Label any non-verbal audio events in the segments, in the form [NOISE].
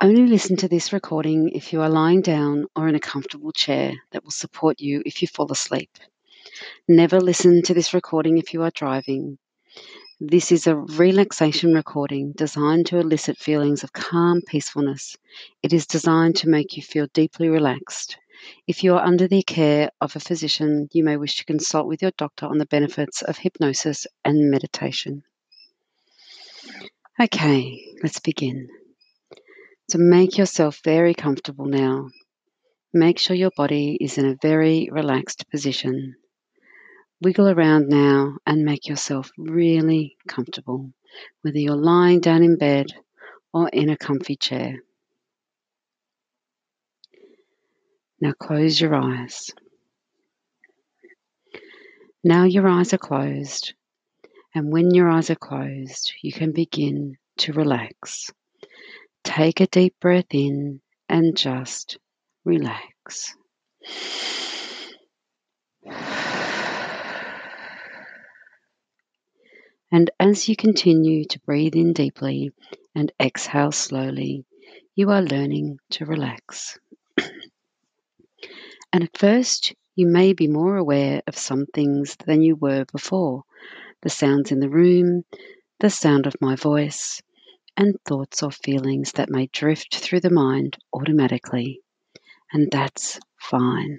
Only listen to this recording if you are lying down or in a comfortable chair that will support you if you fall asleep. Never listen to this recording if you are driving. This is a relaxation recording designed to elicit feelings of calm peacefulness. It is designed to make you feel deeply relaxed. If you are under the care of a physician, you may wish to consult with your doctor on the benefits of hypnosis and meditation. Okay, let's begin. So make yourself very comfortable now. Make sure your body is in a very relaxed position. Wiggle around now and make yourself really comfortable, whether you're lying down in bed or in a comfy chair. Now close your eyes. Now your eyes are closed, and when your eyes are closed, you can begin to relax. Take a deep breath in and just relax. And as you continue to breathe in deeply and exhale slowly, you are learning to relax. [CLEARS THROAT] and at first, you may be more aware of some things than you were before the sounds in the room, the sound of my voice, and thoughts or feelings that may drift through the mind automatically. And that's fine.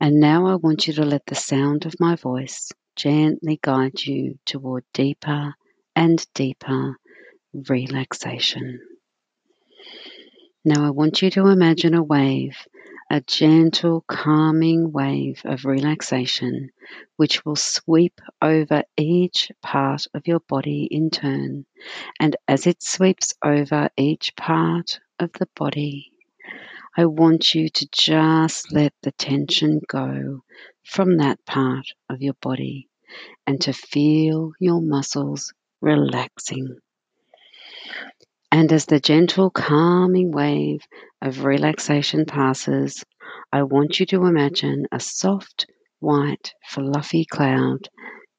And now I want you to let the sound of my voice gently guide you toward deeper and deeper relaxation. Now I want you to imagine a wave, a gentle, calming wave of relaxation, which will sweep over each part of your body in turn. And as it sweeps over each part of the body, I want you to just let the tension go from that part of your body and to feel your muscles relaxing. And as the gentle, calming wave of relaxation passes, I want you to imagine a soft, white, fluffy cloud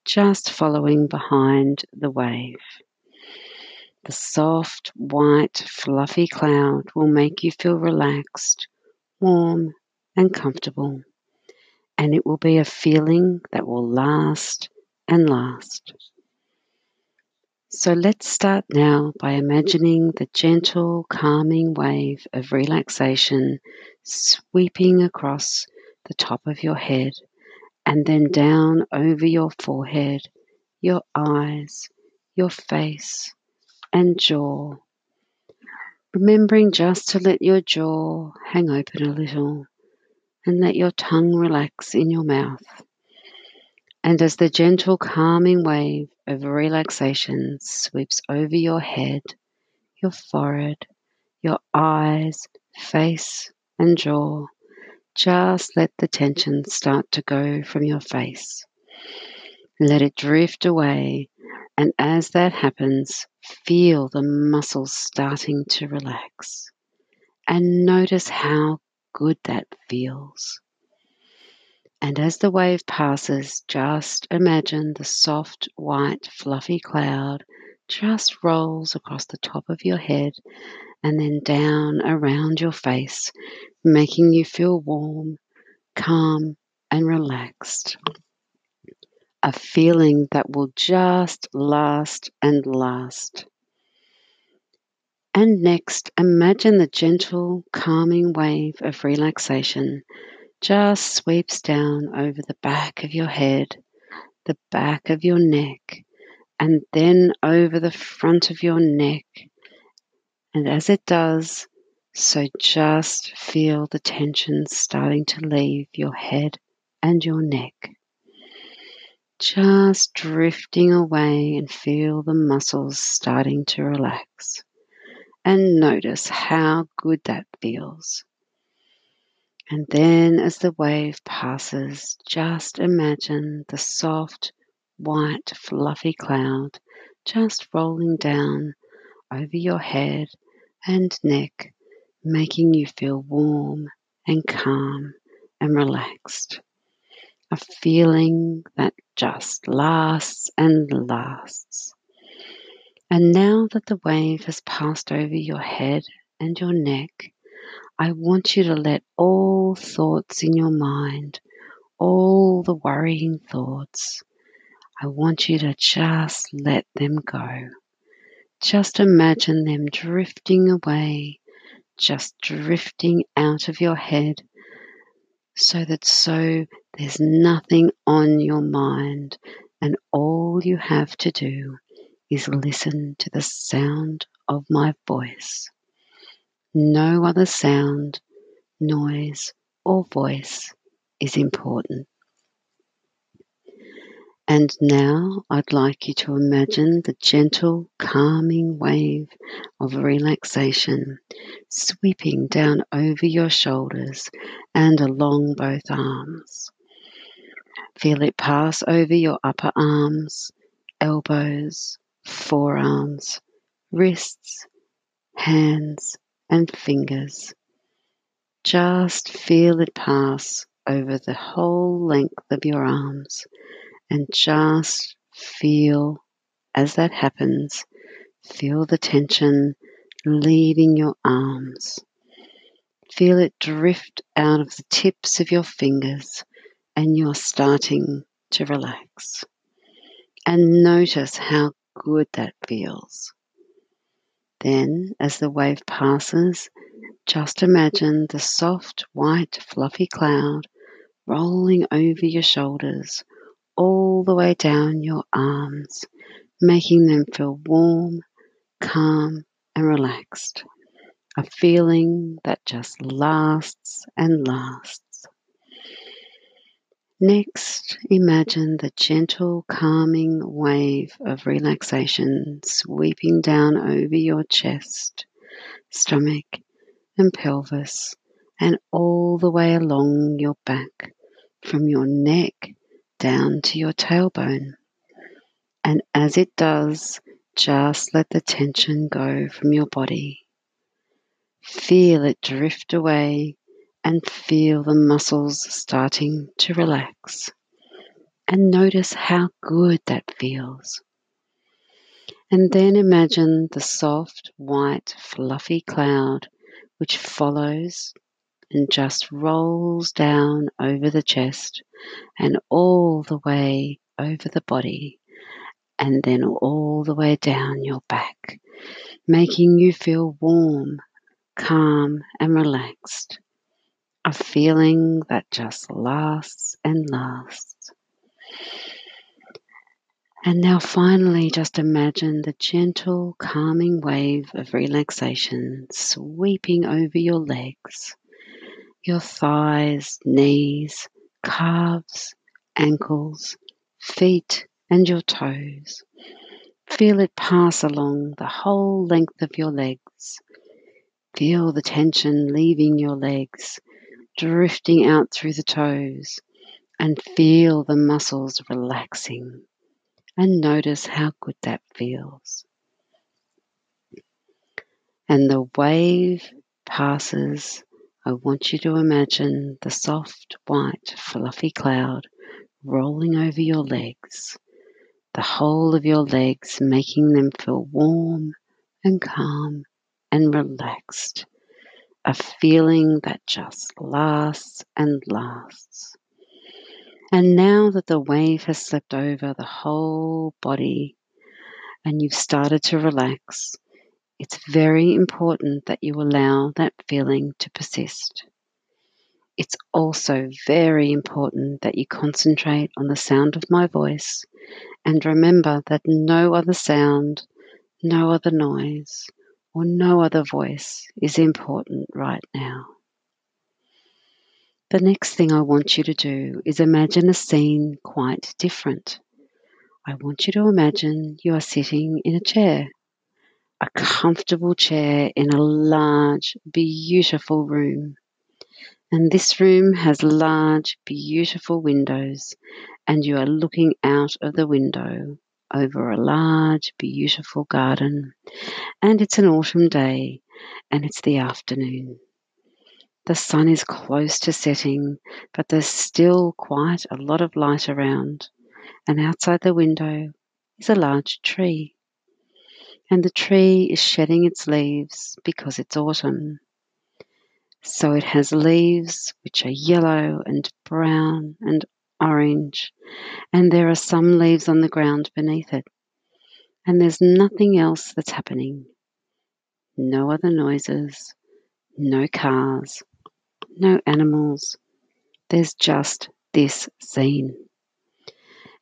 just following behind the wave. The soft, white, fluffy cloud will make you feel relaxed, warm, and comfortable and it will be a feeling that will last and last. So let's start now by imagining the gentle, calming wave of relaxation sweeping across the top of your head and then down over your forehead, your eyes, your face, and jaw. Remembering just to let your jaw hang open a little and let your tongue relax in your mouth. And as the gentle, calming wave of relaxation sweeps over your head, your forehead, your eyes, face, and jaw, just let the tension start to go from your face. Let it drift away, and as that happens, feel the muscles starting to relax. And notice how good that feels. And as the wave passes, just imagine the soft, white, fluffy cloud just rolls across the top of your head and then down around your face, making you feel warm, calm, and relaxed. A feeling that will just last and last. And next, imagine the gentle, calming wave of relaxation just sweeps down over the back of your head, the back of your neck, and then over the front of your neck. And as it does, so just feel the tension starting to leave your head and your neck. Just drifting away and feel the muscles starting to relax and notice how good that feels. And then, as the wave passes, just imagine the soft, white, fluffy cloud just rolling down over your head and neck, making you feel warm and calm and relaxed. A feeling that just lasts and lasts. And now that the wave has passed over your head and your neck, I want you to let all thoughts in your mind, all the worrying thoughts, I want you to just let them go. Just imagine them drifting away, just drifting out of your head, so that so there's nothing on your mind, and all you have to do is listen to the sound of my voice. No other sound, noise, or voice is important. And now I'd like you to imagine the gentle, calming wave of relaxation sweeping down over your shoulders and along both arms. Feel it pass over your upper arms, elbows, forearms, wrists, hands, and fingers. Just feel it pass over the whole length of your arms and just feel as that happens, feel the tension leaving your arms. Feel it drift out of the tips of your fingers, and you're starting to relax. And notice how good that feels. Then, as the wave passes, just imagine the soft, white, fluffy cloud rolling over your shoulders all the way down your arms, making them feel warm, calm, and relaxed. A feeling that just lasts and lasts. Next, imagine the gentle, calming wave of relaxation sweeping down over your chest, stomach, and pelvis, and all the way along your back, from your neck down to your tailbone. And as it does, just let the tension go from your body. Feel it drift away and feel the muscles starting to relax. And notice how good that feels. And then imagine the soft, white, fluffy cloud which follows and just rolls down over the chest and all the way over the body and then all the way down your back, making you feel warm, calm, and relaxed. A feeling that just lasts and lasts. And now, finally, just imagine the gentle, calming wave of relaxation sweeping over your legs your thighs, knees, calves, ankles, feet, and your toes. Feel it pass along the whole length of your legs. Feel the tension leaving your legs, drifting out through the toes, and feel the muscles relaxing. And notice how good that feels. And the wave passes I want you to imagine the soft, white, fluffy cloud rolling over your legs, the whole of your legs, making them feel warm and calm and relaxed. A feeling that just lasts and lasts. And now that the wave has slipped over the whole body and you've started to relax, it's very important that you allow that feeling to persist. It's also very important that you concentrate on the sound of my voice and remember that no other sound, no other noise, or no other voice is important right now. The next thing I want you to do is imagine a scene quite different. I want you to imagine you are sitting in a chair a comfortable chair in a large, beautiful room. And this room has large, beautiful windows, and you are looking out of the window over a large, beautiful garden. And it's an autumn day, and it's the afternoon. The sun is close to setting, but there's still quite a lot of light around. And outside the window is a large tree. And the tree is shedding its leaves because it's autumn. So it has leaves which are yellow and brown and orange, and there are some leaves on the ground beneath it. And there's nothing else that's happening. No other noises, no cars, no animals. There's just this scene.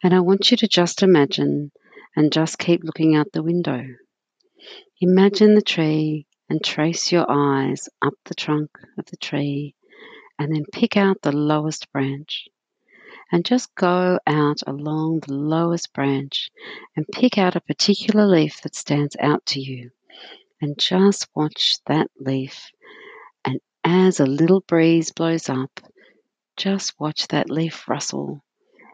And I want you to just imagine and just keep looking out the window. Imagine the tree and trace your eyes up the trunk of the tree and then pick out the lowest branch. And just go out along the lowest branch and pick out a particular leaf that stands out to you. And just watch that leaf. And as a little breeze blows up, just watch that leaf rustle.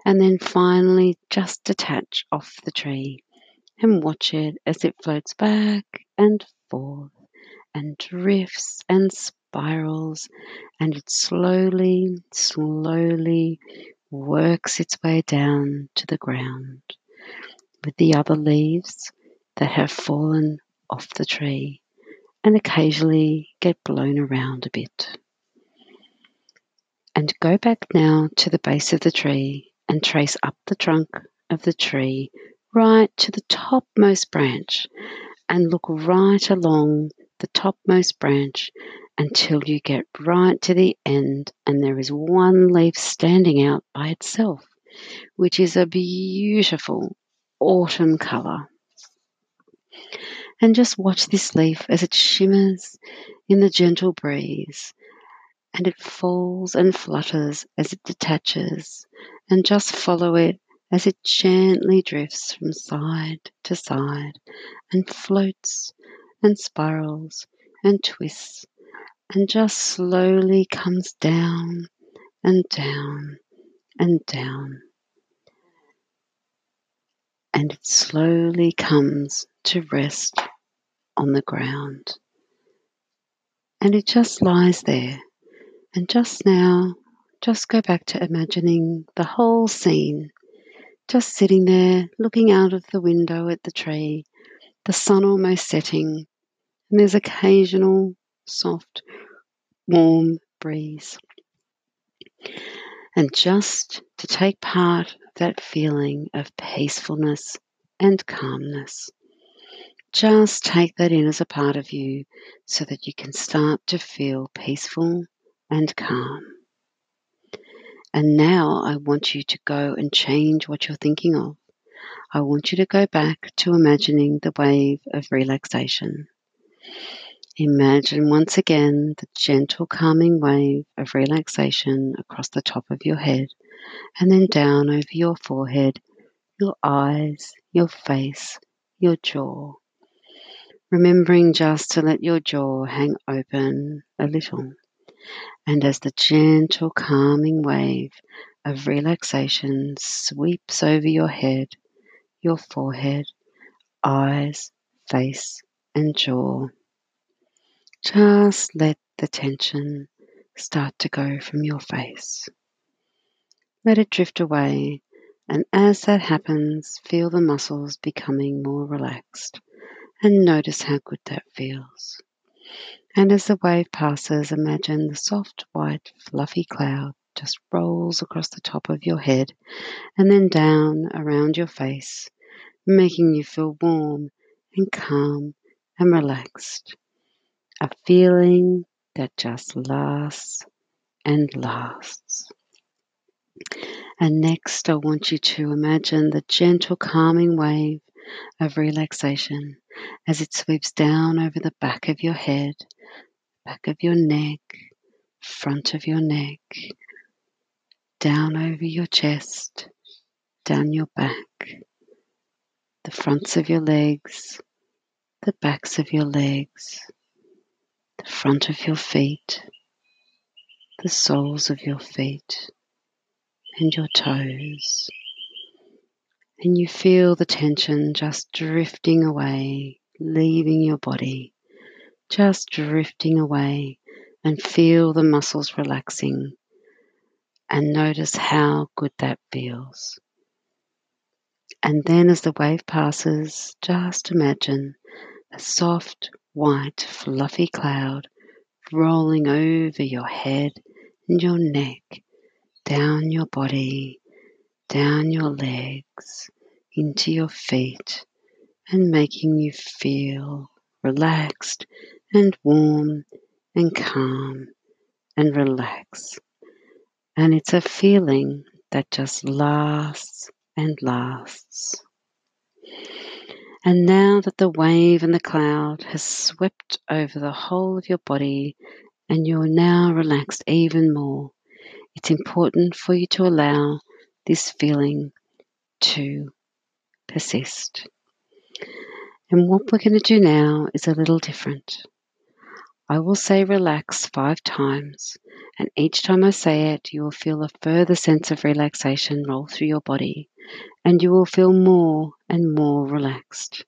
And then finally just detach off the tree and watch it as it floats back and forth and drifts and spirals, and it slowly, slowly works its way down to the ground with the other leaves that have fallen off the tree and occasionally get blown around a bit. And go back now to the base of the tree and trace up the trunk of the tree right to the topmost branch and look right along the topmost branch until you get right to the end and there is one leaf standing out by itself, which is a beautiful autumn colour. And just watch this leaf as it shimmers in the gentle breeze and it falls and flutters as it detaches, and just follow it as it gently drifts from side to side and floats and spirals and twists and just slowly comes down and down and down. And it slowly comes to rest on the ground. And it just lies there. And just now, just go back to imagining the whole scene just sitting there looking out of the window at the tree, the sun almost setting, and there's occasional soft, warm breeze. And just to take part of that feeling of peacefulness and calmness. Just take that in as a part of you so that you can start to feel peaceful and calm. And now I want you to go and change what you're thinking of. I want you to go back to imagining the wave of relaxation. Imagine once again the gentle, calming wave of relaxation across the top of your head and then down over your forehead, your eyes, your face, your jaw. Remembering just to let your jaw hang open a little and as the gentle, calming wave of relaxation sweeps over your head, your forehead, eyes, face, and jaw, just let the tension start to go from your face. Let it drift away, and as that happens, feel the muscles becoming more relaxed and notice how good that feels. And as the wave passes, imagine the soft, white, fluffy cloud just rolls across the top of your head and then down around your face, making you feel warm and calm and relaxed. A feeling that just lasts and lasts. And next, I want you to imagine the gentle, calming wave of relaxation as it sweeps down over the back of your head back of your neck, front of your neck, down over your chest, down your back, the fronts of your legs, the backs of your legs, the front of your feet, the soles of your feet, and your toes. And you feel the tension just drifting away, leaving your body just drifting away and feel the muscles relaxing and notice how good that feels. And then, as the wave passes, just imagine a soft, white, fluffy cloud rolling over your head and your neck, down your body, down your legs, into your feet, and making you feel relaxed and warm and calm and relax. And it's a feeling that just lasts and lasts. And now that the wave and the cloud has swept over the whole of your body and you're now relaxed even more, it's important for you to allow this feeling to persist. And what we're going to do now is a little different. I will say relax five times, and each time I say it, you will feel a further sense of relaxation roll through your body, and you will feel more and more relaxed.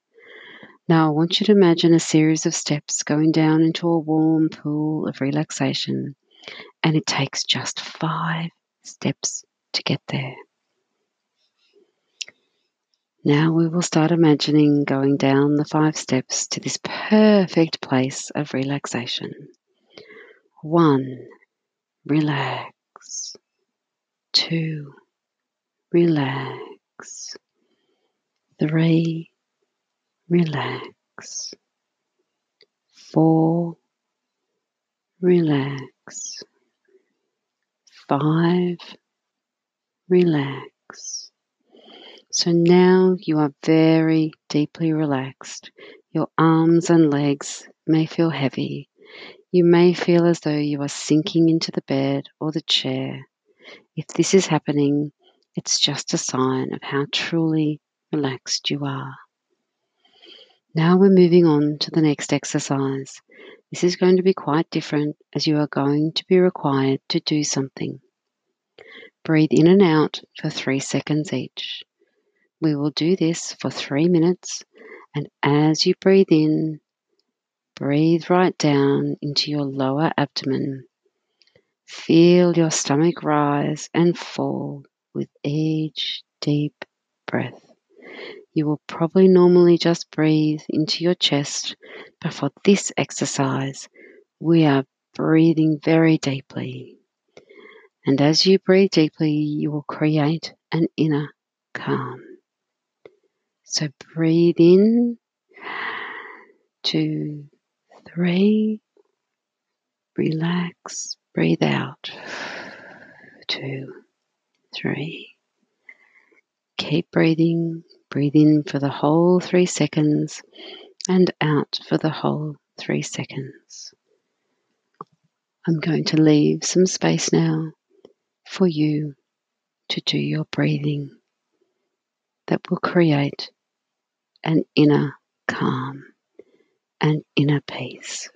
Now, I want you to imagine a series of steps going down into a warm pool of relaxation, and it takes just five steps to get there. Now we will start imagining going down the five steps to this perfect place of relaxation. One, relax. Two, relax. Three, relax. Four, relax. Five, relax. So now you are very deeply relaxed. Your arms and legs may feel heavy. You may feel as though you are sinking into the bed or the chair. If this is happening, it's just a sign of how truly relaxed you are. Now we're moving on to the next exercise. This is going to be quite different as you are going to be required to do something. Breathe in and out for three seconds each. We will do this for three minutes, and as you breathe in, breathe right down into your lower abdomen. Feel your stomach rise and fall with each deep breath. You will probably normally just breathe into your chest, but for this exercise, we are breathing very deeply. And as you breathe deeply, you will create an inner calm. So breathe in, two, three, relax, breathe out, two, three. Keep breathing, breathe in for the whole three seconds and out for the whole three seconds. I'm going to leave some space now for you to do your breathing that will create an inner calm and inner peace.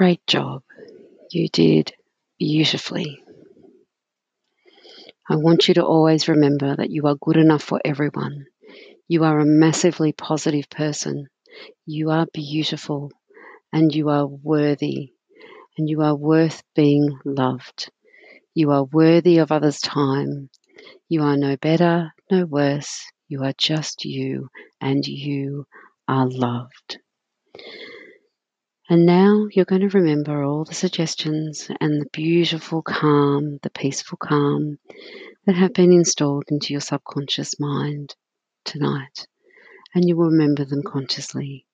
Great job. You did beautifully. I want you to always remember that you are good enough for everyone. You are a massively positive person. You are beautiful and you are worthy and you are worth being loved. You are worthy of others' time. You are no better, no worse. You are just you and you are loved. And now you're going to remember all the suggestions and the beautiful calm, the peaceful calm that have been installed into your subconscious mind tonight. And you will remember them consciously.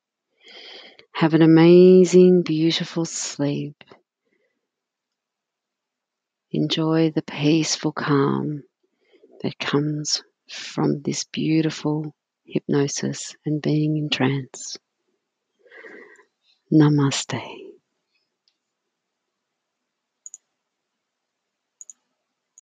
Have an amazing, beautiful sleep. Enjoy the peaceful calm that comes from this beautiful hypnosis and being in trance. Namaste.